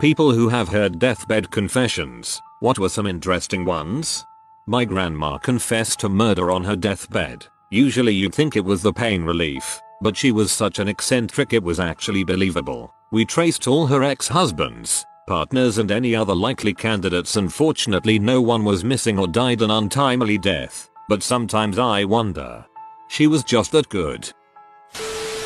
People who have heard deathbed confessions, what were some interesting ones? My grandma confessed to murder on her deathbed. Usually you'd think it was the pain relief, but she was such an eccentric it was actually believable. We traced all her ex-husbands, partners and any other likely candidates and fortunately no one was missing or died an untimely death, but sometimes I wonder. She was just that good.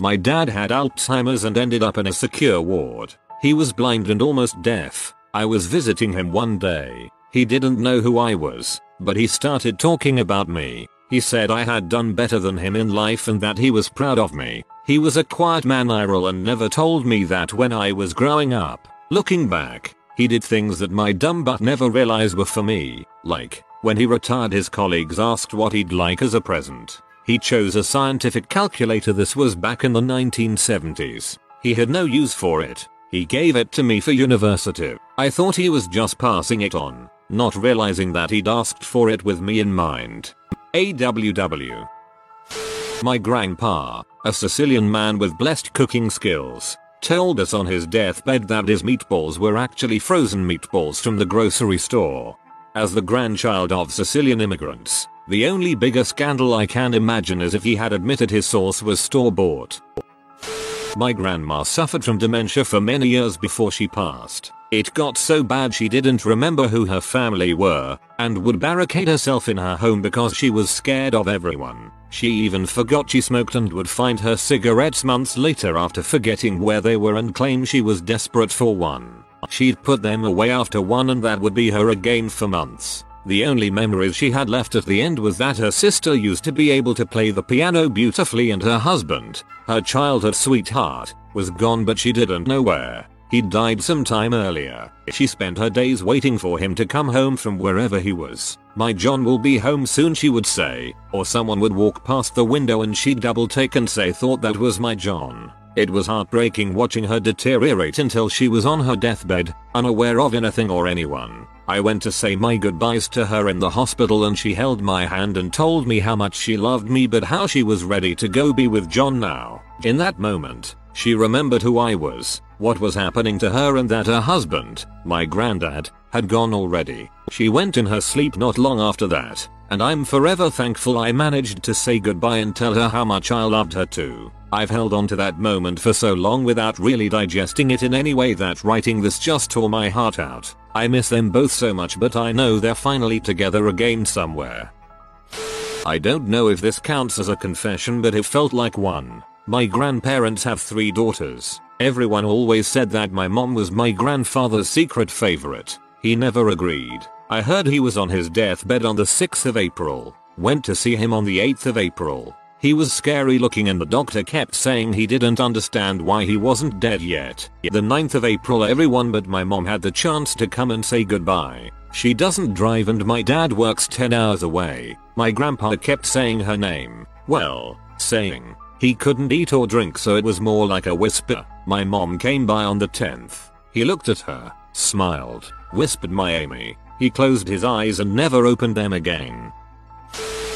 My dad had Alzheimer's and ended up in a secure ward. He was blind and almost deaf. I was visiting him one day. He didn't know who I was, but he started talking about me. He said I had done better than him in life and that he was proud of me. He was a quiet man Iral and never told me that when I was growing up. Looking back, he did things that my dumb butt never realized were for me, like, when he retired his colleagues asked what he'd like as a present. He chose a scientific calculator this was back in the 1970s. He had no use for it. He gave it to me for university. I thought he was just passing it on, not realizing that he'd asked for it with me in mind. AWW. My grandpa, a Sicilian man with blessed cooking skills, told us on his deathbed that his meatballs were actually frozen meatballs from the grocery store. As the grandchild of Sicilian immigrants, the only bigger scandal I can imagine is if he had admitted his sauce was store bought. My grandma suffered from dementia for many years before she passed. It got so bad she didn't remember who her family were, and would barricade herself in her home because she was scared of everyone. She even forgot she smoked and would find her cigarettes months later after forgetting where they were and claim she was desperate for one. She'd put them away after one and that would be her again for months. The only memories she had left at the end was that her sister used to be able to play the piano beautifully and her husband, her childhood sweetheart, was gone but she didn't know where. He'd died some time earlier. She spent her days waiting for him to come home from wherever he was. My John will be home soon she would say, or someone would walk past the window and she'd double take and say thought that was my John. It was heartbreaking watching her deteriorate until she was on her deathbed, unaware of anything or anyone. I went to say my goodbyes to her in the hospital and she held my hand and told me how much she loved me but how she was ready to go be with John now. In that moment, she remembered who I was, what was happening to her and that her husband, my granddad, had gone already. She went in her sleep not long after that, and I'm forever thankful I managed to say goodbye and tell her how much I loved her too. I've held on to that moment for so long without really digesting it in any way that writing this just tore my heart out. I miss them both so much but I know they're finally together again somewhere. I don't know if this counts as a confession but it felt like one. My grandparents have three daughters. Everyone always said that my mom was my grandfather's secret favorite. He never agreed. I heard he was on his deathbed on the 6th of April. Went to see him on the 8th of April. He was scary looking and the doctor kept saying he didn't understand why he wasn't dead yet. The 9th of April everyone but my mom had the chance to come and say goodbye. She doesn't drive and my dad works 10 hours away. My grandpa kept saying her name. Well, saying. He couldn't eat or drink so it was more like a whisper. My mom came by on the 10th. He looked at her, smiled, whispered my Amy. He closed his eyes and never opened them again.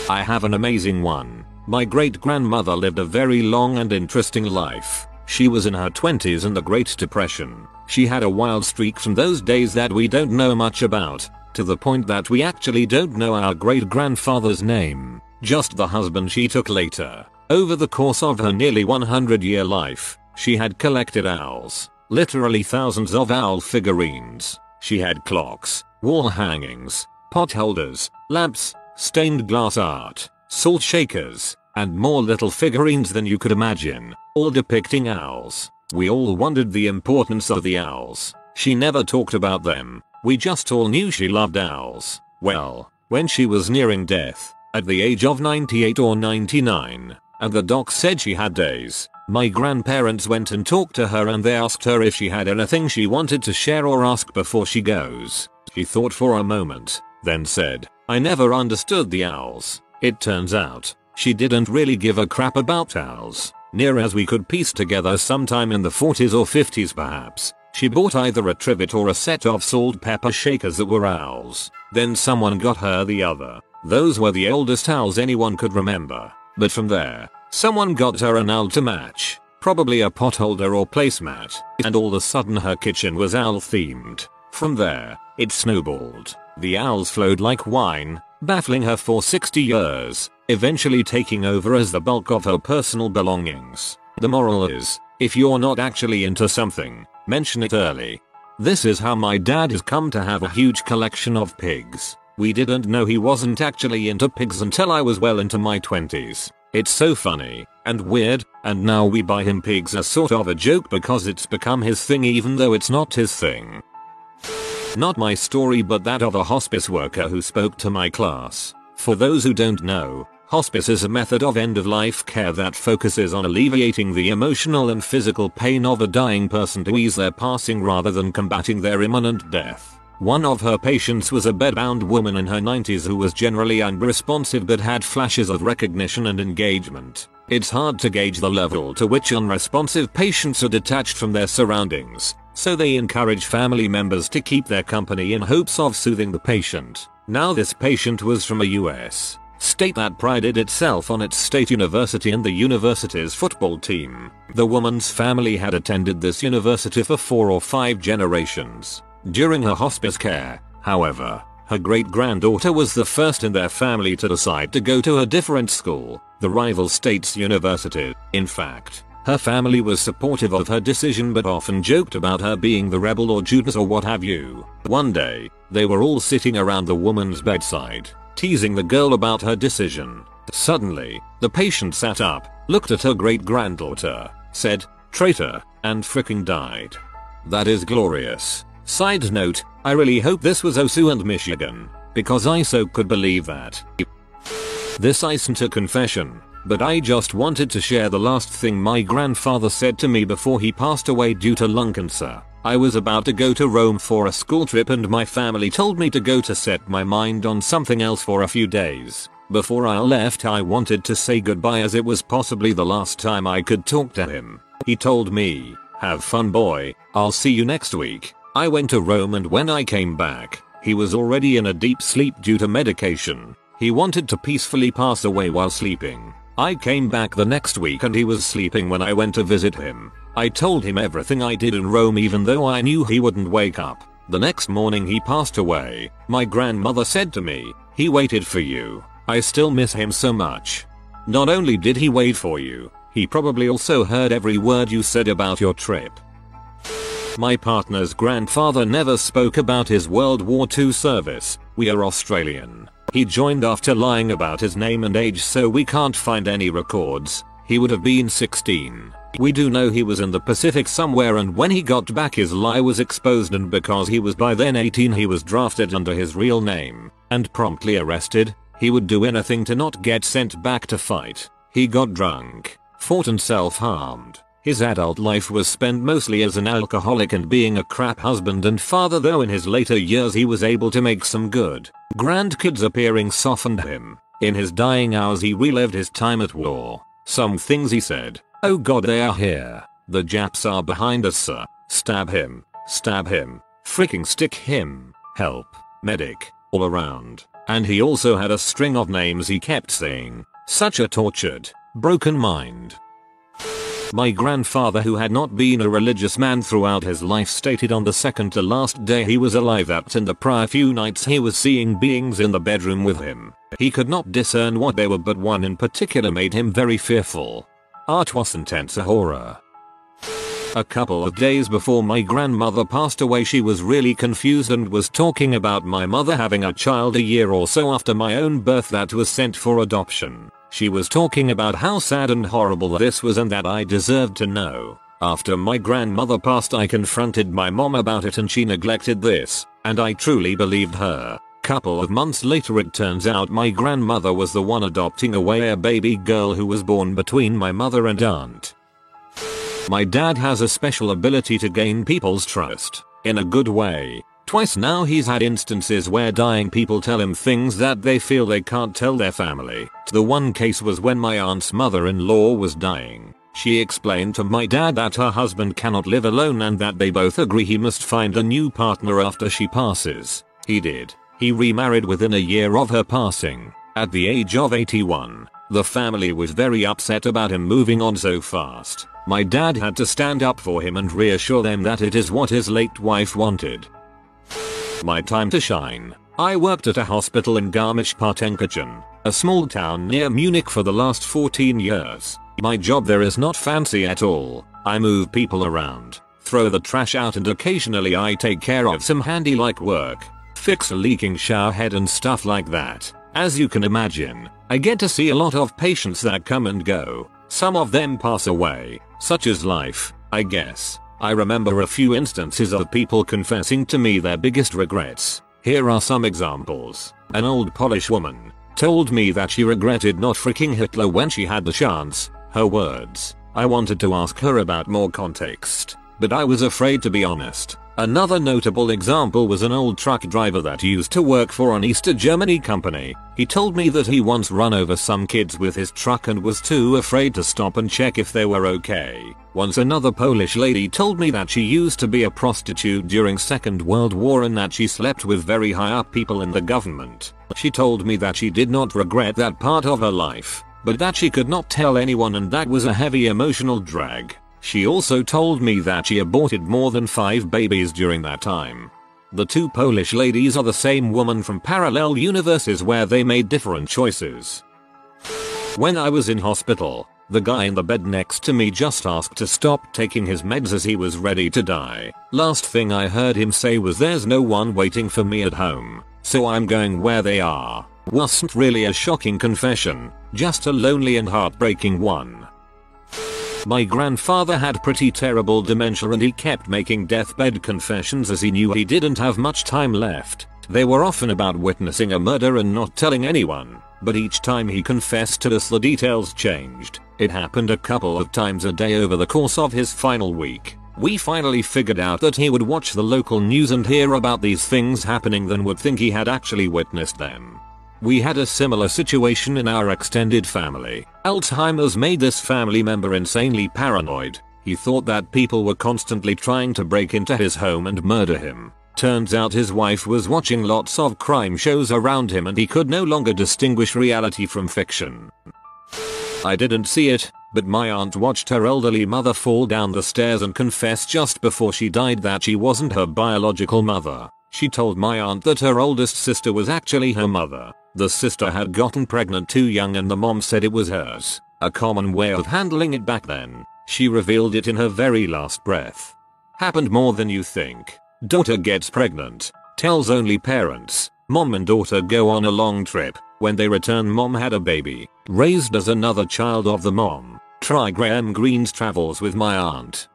I have an amazing one. My great grandmother lived a very long and interesting life. She was in her 20s in the Great Depression. She had a wild streak from those days that we don't know much about, to the point that we actually don't know our great grandfather's name, just the husband she took later. Over the course of her nearly 100 year life, she had collected owls, literally thousands of owl figurines. She had clocks, wall hangings, pot holders, lamps, stained glass art, salt shakers, and more little figurines than you could imagine, all depicting owls. We all wondered the importance of the owls. She never talked about them. We just all knew she loved owls. Well, when she was nearing death, at the age of 98 or 99, and the doc said she had days, my grandparents went and talked to her and they asked her if she had anything she wanted to share or ask before she goes. She thought for a moment, then said, I never understood the owls. It turns out, she didn't really give a crap about owls. Near as we could piece together sometime in the 40s or 50s perhaps, she bought either a trivet or a set of salt pepper shakers that were owls. Then someone got her the other. Those were the oldest owls anyone could remember. But from there, someone got her an owl to match. probably a potholder or placemat, and all of a sudden her kitchen was owl themed. From there, it snowballed. The owls flowed like wine, baffling her for 60 years, eventually taking over as the bulk of her personal belongings. The moral is, if you're not actually into something, mention it early. This is how my dad has come to have a huge collection of pigs. We didn't know he wasn't actually into pigs until I was well into my 20s. It's so funny and weird, and now we buy him pigs as sort of a joke because it's become his thing even though it's not his thing. Not my story but that of a hospice worker who spoke to my class. For those who don't know, hospice is a method of end-of-life care that focuses on alleviating the emotional and physical pain of a dying person to ease their passing rather than combating their imminent death. One of her patients was a bedbound woman in her 90s who was generally unresponsive but had flashes of recognition and engagement. It's hard to gauge the level to which unresponsive patients are detached from their surroundings, so they encourage family members to keep their company in hopes of soothing the patient. Now this patient was from a US state that prided itself on its state university and the university's football team. The woman's family had attended this university for four or five generations. During her hospice care, however, her great-granddaughter was the first in their family to decide to go to a different school, the rival state's university. In fact, her family was supportive of her decision but often joked about her being the rebel or Judas or what have you. One day, they were all sitting around the woman's bedside, teasing the girl about her decision. Suddenly, the patient sat up, looked at her great-granddaughter, said, traitor, and fricking died. That is glorious. Side note, I really hope this was OSU and Michigan, because I so could believe that. This isn't a confession, but I just wanted to share the last thing my grandfather said to me before he passed away due to lung cancer. I was about to go to Rome for a school trip and my family told me to go to set my mind on something else for a few days. Before I left I wanted to say goodbye as it was possibly the last time I could talk to him. He told me, have fun boy, I'll see you next week. I went to Rome and when I came back, he was already in a deep sleep due to medication. He wanted to peacefully pass away while sleeping. I came back the next week and he was sleeping when I went to visit him. I told him everything I did in Rome even though I knew he wouldn't wake up. The next morning he passed away. My grandmother said to me, he waited for you. I still miss him so much. Not only did he wait for you, he probably also heard every word you said about your trip. My partner's grandfather never spoke about his World War II service. We are Australian. He joined after lying about his name and age so we can't find any records. He would have been 16. We do know he was in the Pacific somewhere and when he got back his lie was exposed and because he was by then 18 he was drafted under his real name and promptly arrested. He would do anything to not get sent back to fight. He got drunk, fought and self-harmed. His adult life was spent mostly as an alcoholic and being a crap husband and father though in his later years he was able to make some good. Grandkids appearing softened him. In his dying hours he relived his time at war. Some things he said. Oh god they are here. The Japs are behind us sir. Stab him. Stab him. Freaking stick him. Help. Medic. All around. And he also had a string of names he kept saying. Such a tortured, broken mind. My grandfather who had not been a religious man throughout his life stated on the second to last day he was alive that in the prior few nights he was seeing beings in the bedroom with him. He could not discern what they were but one in particular made him very fearful. Art was intense a horror. A couple of days before my grandmother passed away she was really confused and was talking about my mother having a child a year or so after my own birth that was sent for adoption. She was talking about how sad and horrible this was and that I deserved to know. After my grandmother passed I confronted my mom about it and she neglected this, and I truly believed her. Couple of months later it turns out my grandmother was the one adopting away a baby girl who was born between my mother and aunt. My dad has a special ability to gain people's trust, in a good way. Twice now he's had instances where dying people tell him things that they feel they can't tell their family. The one case was when my aunt's mother-in-law was dying. She explained to my dad that her husband cannot live alone and that they both agree he must find a new partner after she passes. He did. He remarried within a year of her passing. At the age of 81, The family was very upset about him moving on so fast. My dad had to stand up for him and reassure them that it is what his late wife wanted. My time to shine. I worked at a hospital in Garmisch-Partenkirchen, a small town near Munich for the last 14 years. My job there is not fancy at all. I move people around, throw the trash out and occasionally I take care of some handy like work, fix a leaking shower head and stuff like that. As you can imagine, I get to see a lot of patients that come and go. Some of them pass away, such is life, I guess. I remember a few instances of people confessing to me their biggest regrets. Here are some examples. An old Polish woman told me that she regretted not freaking Hitler when she had the chance. Her words. I wanted to ask her about more context, but I was afraid to be honest. Another notable example was an old truck driver that used to work for an East Germany company. He told me that he once run over some kids with his truck and was too afraid to stop and check if they were okay. Once another Polish lady told me that she used to be a prostitute during Second World War and that she slept with very high up people in the government. She told me that she did not regret that part of her life, but that she could not tell anyone and that was a heavy emotional drag. She also told me that she aborted more than 5 babies during that time. The two Polish ladies are the same woman from parallel universes where they made different choices. When I was in hospital, the guy in the bed next to me just asked to stop taking his meds as he was ready to die. Last thing I heard him say was there's no one waiting for me at home, so I'm going where they are. Wasn't really a shocking confession, just a lonely and heartbreaking one. My grandfather had pretty terrible dementia and he kept making deathbed confessions as he knew he didn't have much time left. They were often about witnessing a murder and not telling anyone, but each time he confessed to us the details changed. It happened a couple of times a day over the course of his final week. We finally figured out that he would watch the local news and hear about these things happening than would think he had actually witnessed them. We had a similar situation in our extended family. Alzheimer's made this family member insanely paranoid. He thought that people were constantly trying to break into his home and murder him. Turns out his wife was watching lots of crime shows around him and he could no longer distinguish reality from fiction. I didn't see it, but my aunt watched her elderly mother fall down the stairs and confess just before she died that she wasn't her biological mother. She told my aunt that her oldest sister was actually her mother. The sister had gotten pregnant too young and the mom said it was hers. A common way of handling it back then. She revealed it in her very last breath. Happened more than you think. Daughter gets pregnant. Tells only parents. Mom and daughter go on a long trip. When they return mom had a baby. Raised as another child of the mom. Try Graham Greene's travels with my aunt.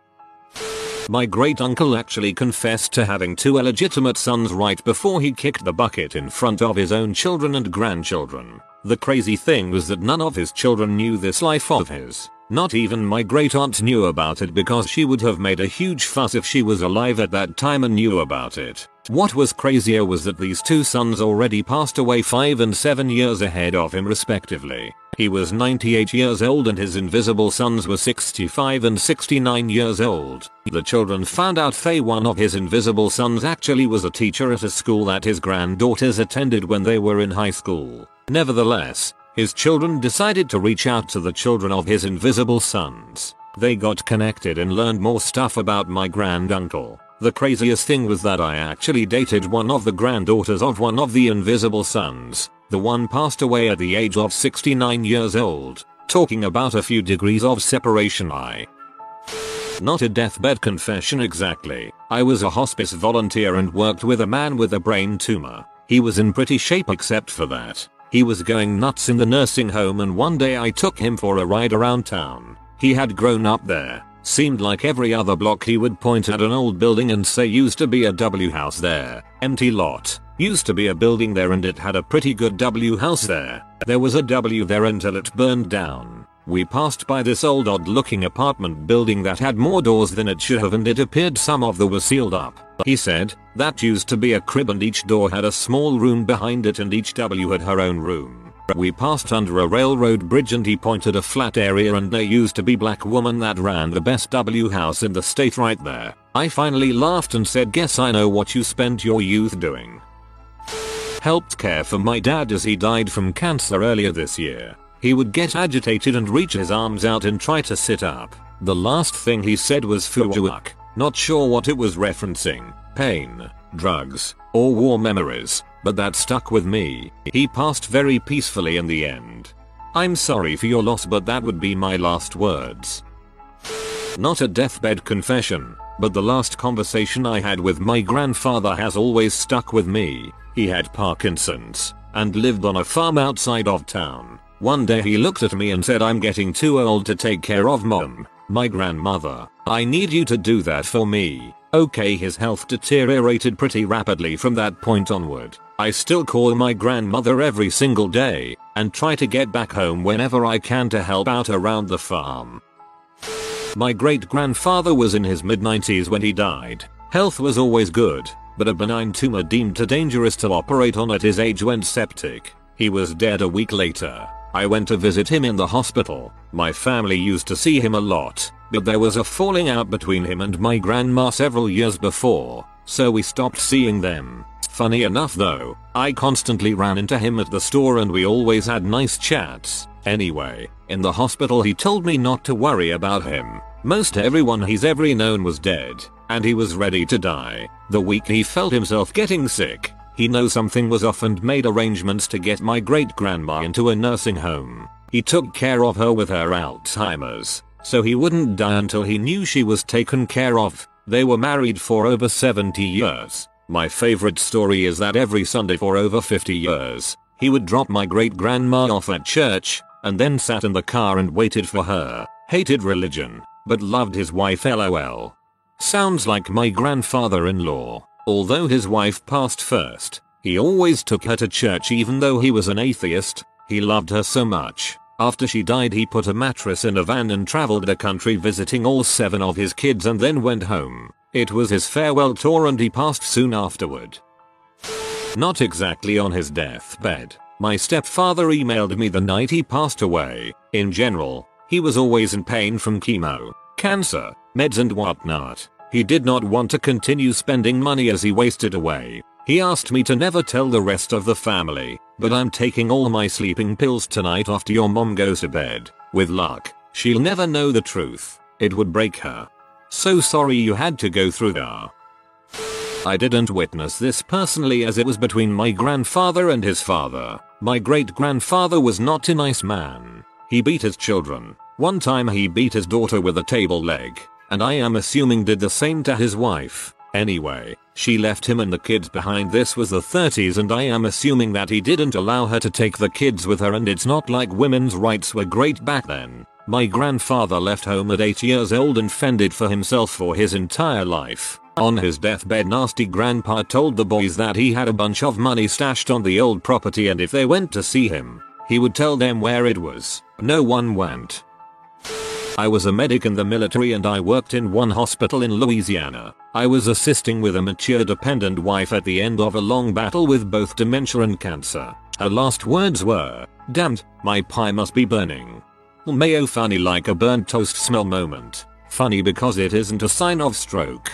My great uncle actually confessed to having two illegitimate sons right before he kicked the bucket in front of his own children and grandchildren. The crazy thing was that none of his children knew this life of his. Not even my great aunt knew about it because she would have made a huge fuss if she was alive at that time and knew about it. What was crazier was that these two sons already passed away 5 and 7 years ahead of him respectively. He was 98 years old and his invisible sons were 65 and 69 years old. The children found out Faye one of his invisible sons actually was a teacher at a school that his granddaughters attended when they were in high school. Nevertheless, his children decided to reach out to the children of his invisible sons. They got connected and learned more stuff about my granduncle. The craziest thing was that I actually dated one of the granddaughters of one of the invisible sons. The one passed away at the age of 69 years old. Talking about a few degrees of separation I. Not a deathbed confession exactly. I was a hospice volunteer and worked with a man with a brain tumor. He was in pretty shape except for that. He was going nuts in the nursing home and one day I took him for a ride around town. He had grown up there. Seemed like every other block he would point at an old building and say used to be a W house there. Empty lot. Used to be a building there and it had a pretty good W house there. There was a W there until it burned down. We passed by this old odd looking apartment building that had more doors than it should have and it appeared some of them were sealed up. He said, that used to be a crib and each door had a small room behind it and each W had her own room. We passed under a railroad bridge and he pointed a flat area and there used to be black woman that ran the best W house in the state right there. I finally laughed and said guess I know what you spent your youth doing. Helped care for my dad as he died from cancer earlier this year. He would get agitated and reach his arms out and try to sit up. The last thing he said was Fujuak. Not sure what it was referencing. Pain, drugs, or war memories, but that stuck with me. He passed very peacefully in the end. I'm sorry for your loss but that would be my last words. Not a deathbed confession, but the last conversation I had with my grandfather has always stuck with me. He had Parkinson's and lived on a farm outside of town. One day he looked at me and said I'm getting too old to take care of mom, my grandmother. I need you to do that for me. Okay his health deteriorated pretty rapidly from that point onward. I still call my grandmother every single day and try to get back home whenever I can to help out around the farm. My great grandfather was in his mid 90s when he died. Health was always good, but a benign tumor deemed too dangerous to operate on at his age went septic. He was dead a week later. I went to visit him in the hospital. My family used to see him a lot, but there was a falling out between him and my grandma several years before, so we stopped seeing them. Funny enough though, I constantly ran into him at the store and we always had nice chats. Anyway, in the hospital he told me not to worry about him. Most everyone he's ever known was dead, and he was ready to die. The week he felt himself getting sick, he knew something was off and made arrangements to get my great grandma into a nursing home. He took care of her with her Alzheimer's, so he wouldn't die until he knew she was taken care of. They were married for over 70 years. My favorite story is that every Sunday for over 50 years, he would drop my great grandma off at church, and then sat in the car and waited for her. Hated religion, but loved his wife lol. Sounds like my grandfather-in-law. Although his wife passed first, he always took her to church even though he was an atheist, he loved her so much. After she died he put a mattress in a van and traveled the country visiting all seven of his kids and then went home. It was his farewell tour and he passed soon afterward. Not exactly on his deathbed, my stepfather emailed me the night he passed away. In general, he was always in pain from chemo, cancer, meds and whatnot. He did not want to continue spending money as he wasted away. He asked me to never tell the rest of the family, but I'm taking all my sleeping pills tonight after your mom goes to bed. With luck, she'll never know the truth. It would break her. So sorry you had to go through that. I didn't witness this personally as it was between my grandfather and his father. My great grandfather was not a nice man. He beat his children. One time he beat his daughter with a table leg, and I am assuming did the same to his wife. Anyway, she left him and the kids behind this was the 30s and I am assuming that he didn't allow her to take the kids with her and it's not like women's rights were great back then. My grandfather left home at 8 years old and fended for himself for his entire life. On his deathbed nasty grandpa told the boys that he had a bunch of money stashed on the old property and if they went to see him, he would tell them where it was. No one went. I was a medic in the military and I worked in one hospital in Louisiana. I was assisting with a mature dependent wife at the end of a long battle with both dementia and cancer. Her last words were, damned, my pie must be burning. Mayo funny like a burnt toast smell moment. Funny because it isn't a sign of stroke.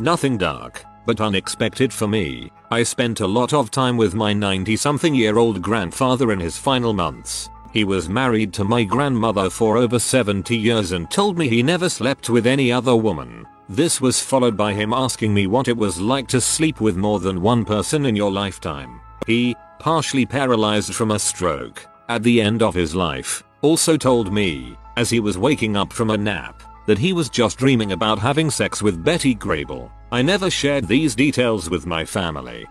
Nothing dark, but unexpected for me. I spent a lot of time with my 90 something year old grandfather in his final months. He was married to my grandmother for over 70 years and told me he never slept with any other woman. This was followed by him asking me what it was like to sleep with more than one person in your lifetime. He, partially paralyzed from a stroke, at the end of his life, also told me, as he was waking up from a nap, that he was just dreaming about having sex with Betty Grable. I never shared these details with my family.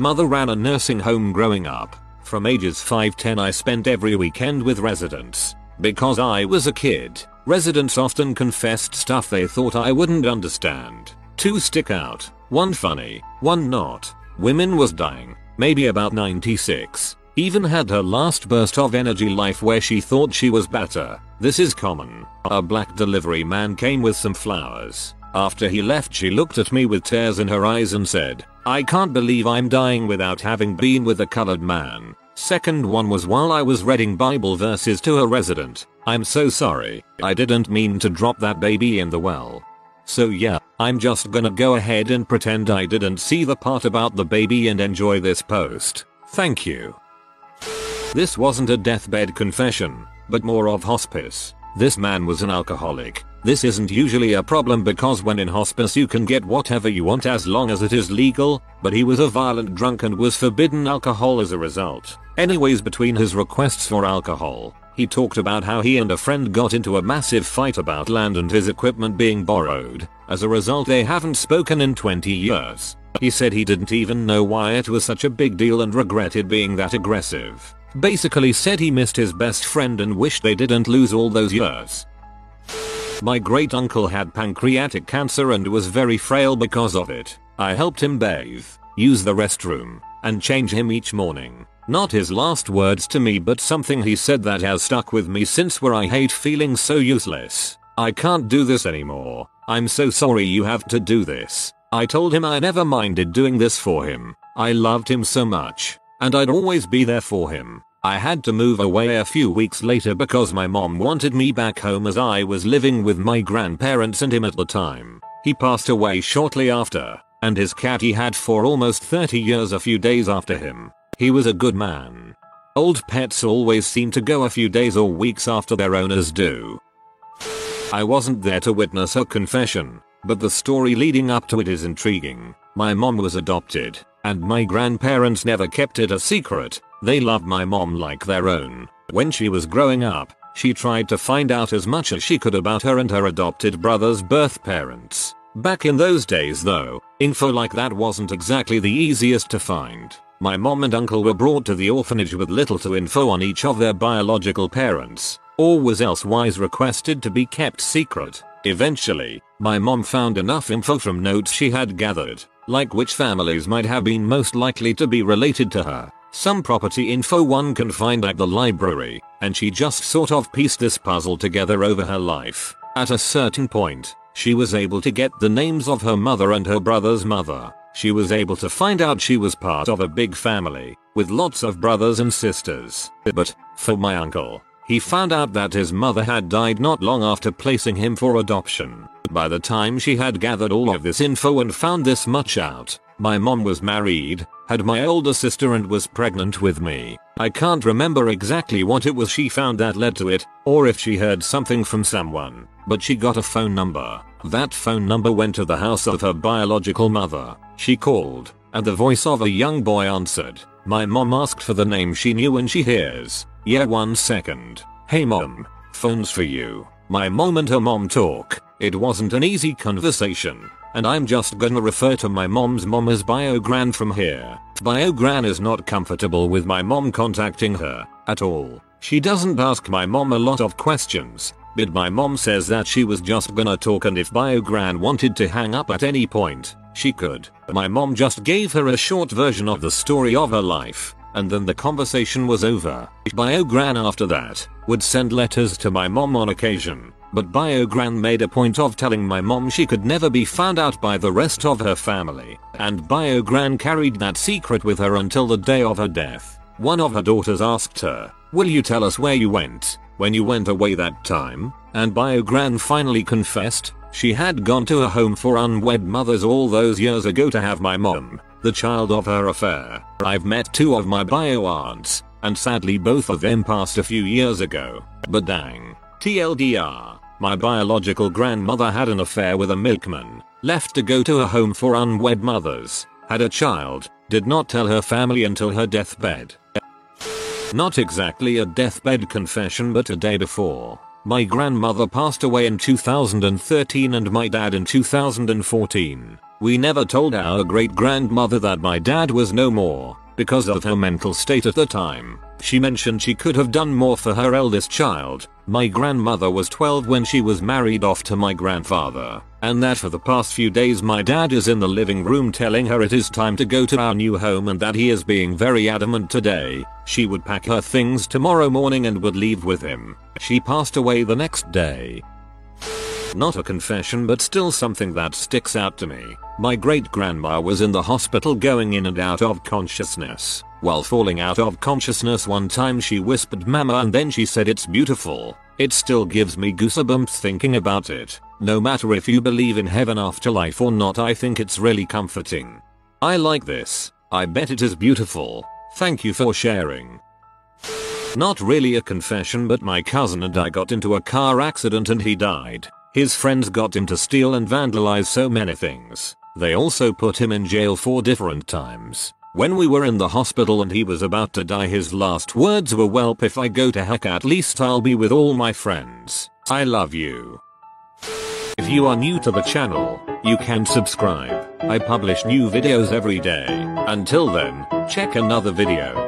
Mother ran a nursing home growing up. From ages 5-10 I spent every weekend with residents. Because I was a kid, residents often confessed stuff they thought I wouldn't understand. Two stick out, one funny, one not. Women was dying, maybe about 96. Even had her last burst of energy life where she thought she was better. This is common. A black delivery man came with some flowers. After he left she looked at me with tears in her eyes and said, I can't believe I'm dying without having been with a colored man. Second one was while I was reading Bible verses to a resident. I'm so sorry, I didn't mean to drop that baby in the well. So yeah, I'm just gonna go ahead and pretend I didn't see the part about the baby and enjoy this post. Thank you. This wasn't a deathbed confession, but more of hospice. This man was an alcoholic. This isn't usually a problem because when in hospice you can get whatever you want as long as it is legal, but he was a violent drunk and was forbidden alcohol as a result. Anyways between his requests for alcohol, he talked about how he and a friend got into a massive fight about land and his equipment being borrowed. As a result they haven't spoken in 20 years. He said he didn't even know why it was such a big deal and regretted being that aggressive. Basically said he missed his best friend and wished they didn't lose all those years. My great uncle had pancreatic cancer and was very frail because of it. I helped him bathe, use the restroom, and change him each morning. Not his last words to me but something he said that has stuck with me since where I hate feeling so useless. I can't do this anymore. I'm so sorry you have to do this. I told him I never minded doing this for him. I loved him so much. And I'd always be there for him. I had to move away a few weeks later because my mom wanted me back home as I was living with my grandparents and him at the time. He passed away shortly after, and his cat he had for almost 30 years a few days after him. He was a good man. Old pets always seem to go a few days or weeks after their owners do. I wasn't there to witness her confession, but the story leading up to it is intriguing. My mom was adopted, and my grandparents never kept it a secret. They loved my mom like their own. When she was growing up, she tried to find out as much as she could about her and her adopted brother's birth parents. Back in those days though, info like that wasn't exactly the easiest to find. My mom and uncle were brought to the orphanage with little to info on each of their biological parents, or was elsewise requested to be kept secret. Eventually, my mom found enough info from notes she had gathered like which families might have been most likely to be related to her. Some property info one can find at the library, and she just sort of pieced this puzzle together over her life. At a certain point, she was able to get the names of her mother and her brother's mother. She was able to find out she was part of a big family, with lots of brothers and sisters. But, for my uncle, he found out that his mother had died not long after placing him for adoption. By the time she had gathered all of this info and found this much out, my mom was married, had my older sister and was pregnant with me. I can't remember exactly what it was she found that led to it, or if she heard something from someone, but she got a phone number. That phone number went to the house of her biological mother. She called, and the voice of a young boy answered. My mom asked for the name she knew and she hears. Yeah one second. Hey mom, phone's for you. My mom and her mom talk. It wasn't an easy conversation, and I'm just gonna refer to my mom's mom as Biogran from here. Biogran is not comfortable with my mom contacting her at all. She doesn't ask my mom a lot of questions, but my mom says that she was just gonna talk and if Biogran wanted to hang up at any point, she could. My mom just gave her a short version of the story of her life, and then the conversation was over. Biogran after that would send letters to my mom on occasion, but Biogran made a point of telling my mom she could never be found out by the rest of her family, and Biogran carried that secret with her until the day of her death. One of her daughters asked her, will you tell us where you went, when you went away that time? And Biogran finally confessed, she had gone to a home for unwed mothers all those years ago to have my mom, the child of her affair. I've met two of my bio aunts, and sadly both of them passed a few years ago. But dang. TLDR. My biological grandmother had an affair with a milkman, left to go to a home for unwed mothers, had a child, did not tell her family until her deathbed. Not exactly a deathbed confession but a day before. My grandmother passed away in 2013 and my dad in 2014. We never told our great grandmother that my dad was no more, because of her mental state at the time. She mentioned she could have done more for her eldest child. My grandmother was 12 when she was married off to my grandfather, and that for the past few days my dad is in the living room telling her it is time to go to our new home and that he is being very adamant today. She would pack her things tomorrow morning and would leave with him. She passed away the next day. Not a confession but still something that sticks out to me. My great grandma was in the hospital going in and out of consciousness. While falling out of consciousness one time she whispered mama and then she said it's beautiful. It still gives me goosebumps thinking about it. No matter if you believe in heaven afterlife or not I think it's really comforting. I like this. I bet it is beautiful. Thank you for sharing. Not really a confession but my cousin and I got into a car accident and he died. His friends got him to steal and vandalize so many things. They also put him in jail four different times. When we were in the hospital and he was about to die his last words were welp if I go to heck at least I'll be with all my friends. I love you. If you are new to the channel, you can subscribe. I publish new videos every day. Until then, check another video.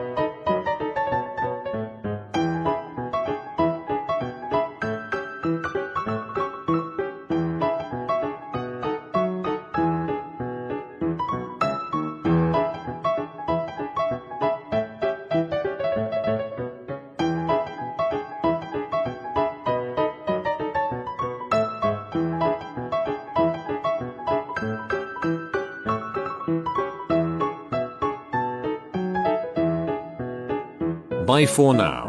Bye for now.